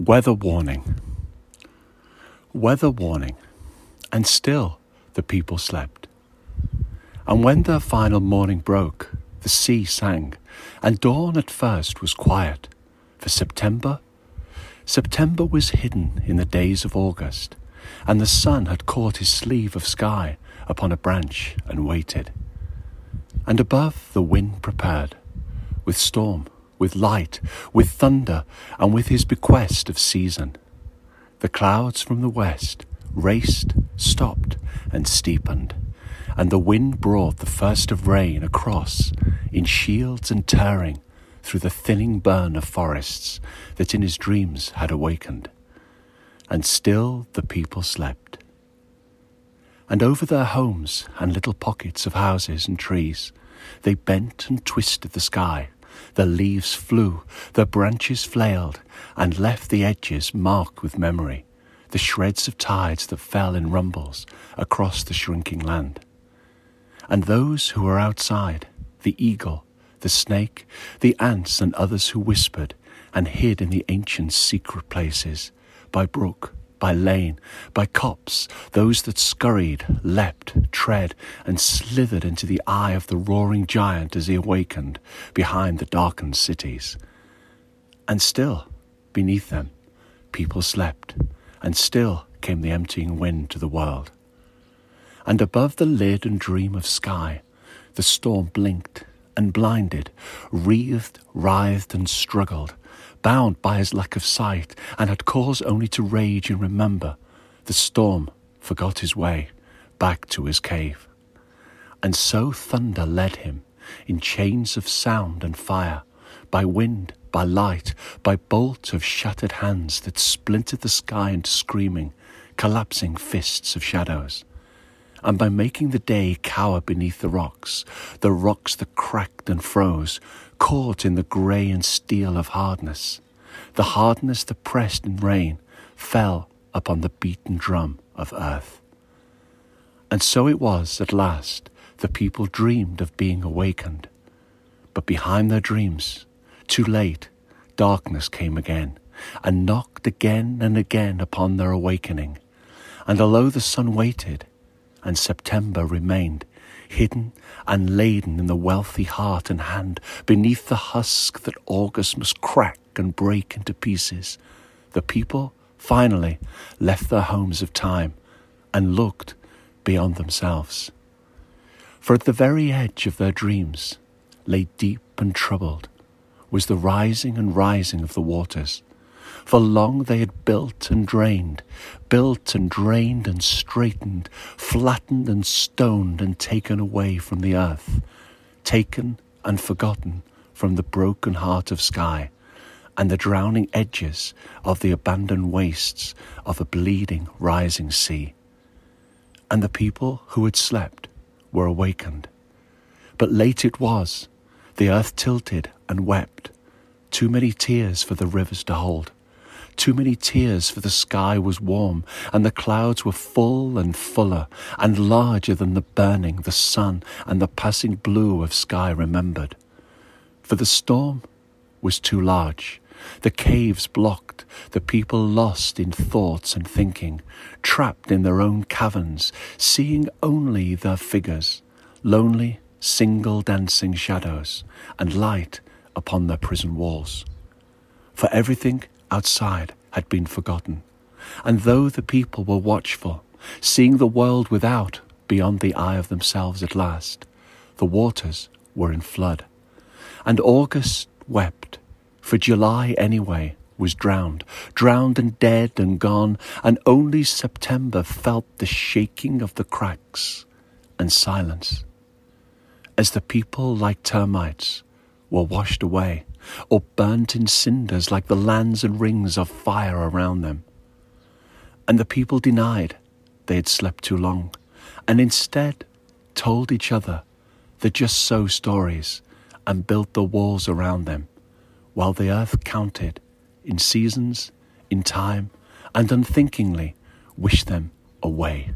Weather warning. Weather warning. And still the people slept. And when their final morning broke, the sea sang, and dawn at first was quiet. For September? September was hidden in the days of August, and the sun had caught his sleeve of sky upon a branch and waited. And above the wind prepared, with storm with light, with thunder, and with his bequest of season. The clouds from the west raced, stopped, and steepened, and the wind brought the first of rain across in shields and tearing through the thinning burn of forests that in his dreams had awakened. And still the people slept. And over their homes and little pockets of houses and trees, they bent and twisted the sky the leaves flew, the branches flailed, and left the edges marked with memory, the shreds of tides that fell in rumbles across the shrinking land. And those who were outside, the eagle, the snake, the ants, and others who whispered and hid in the ancient secret places, by brook, by lane, by copse, those that scurried, leapt, tread, and slithered into the eye of the roaring giant as he awakened behind the darkened cities. And still, beneath them, people slept, and still came the emptying wind to the world. And above the lid and dream of sky, the storm blinked and blinded, wreathed, writhed, and struggled, bound by his lack of sight, and had cause only to rage and remember, the storm forgot his way back to his cave. And so thunder led him in chains of sound and fire, by wind, by light, by bolt of shattered hands that splintered the sky into screaming, collapsing fists of shadows and by making the day cower beneath the rocks, the rocks that cracked and froze, caught in the grey and steel of hardness. The hardness that pressed in rain fell upon the beaten drum of earth. And so it was at last the people dreamed of being awakened. But behind their dreams, too late, darkness came again and knocked again and again upon their awakening. And although the sun waited, and September remained, hidden and laden in the wealthy heart and hand, beneath the husk that August must crack and break into pieces. The people finally left their homes of time and looked beyond themselves. For at the very edge of their dreams lay deep and troubled was the rising and rising of the waters for long they had built and drained, built and drained and straightened, flattened and stoned and taken away from the earth, taken and forgotten from the broken heart of sky and the drowning edges of the abandoned wastes of a bleeding rising sea. And the people who had slept were awakened. But late it was, the earth tilted and wept, too many tears for the rivers to hold too many tears, for the sky was warm, and the clouds were full and fuller, and larger than the burning, the sun, and the passing blue of sky remembered. For the storm was too large, the caves blocked, the people lost in thoughts and thinking, trapped in their own caverns, seeing only their figures, lonely, single dancing shadows, and light upon their prison walls. For everything outside had been forgotten. And though the people were watchful, seeing the world without beyond the eye of themselves at last, the waters were in flood. And August wept, for July anyway was drowned, drowned and dead and gone, and only September felt the shaking of the cracks and silence. As the people, like termites, were washed away, or burnt in cinders like the lands and rings of fire around them. And the people denied they had slept too long, and instead told each other the just so stories and built the walls around them, while the earth counted in seasons, in time, and unthinkingly wished them away.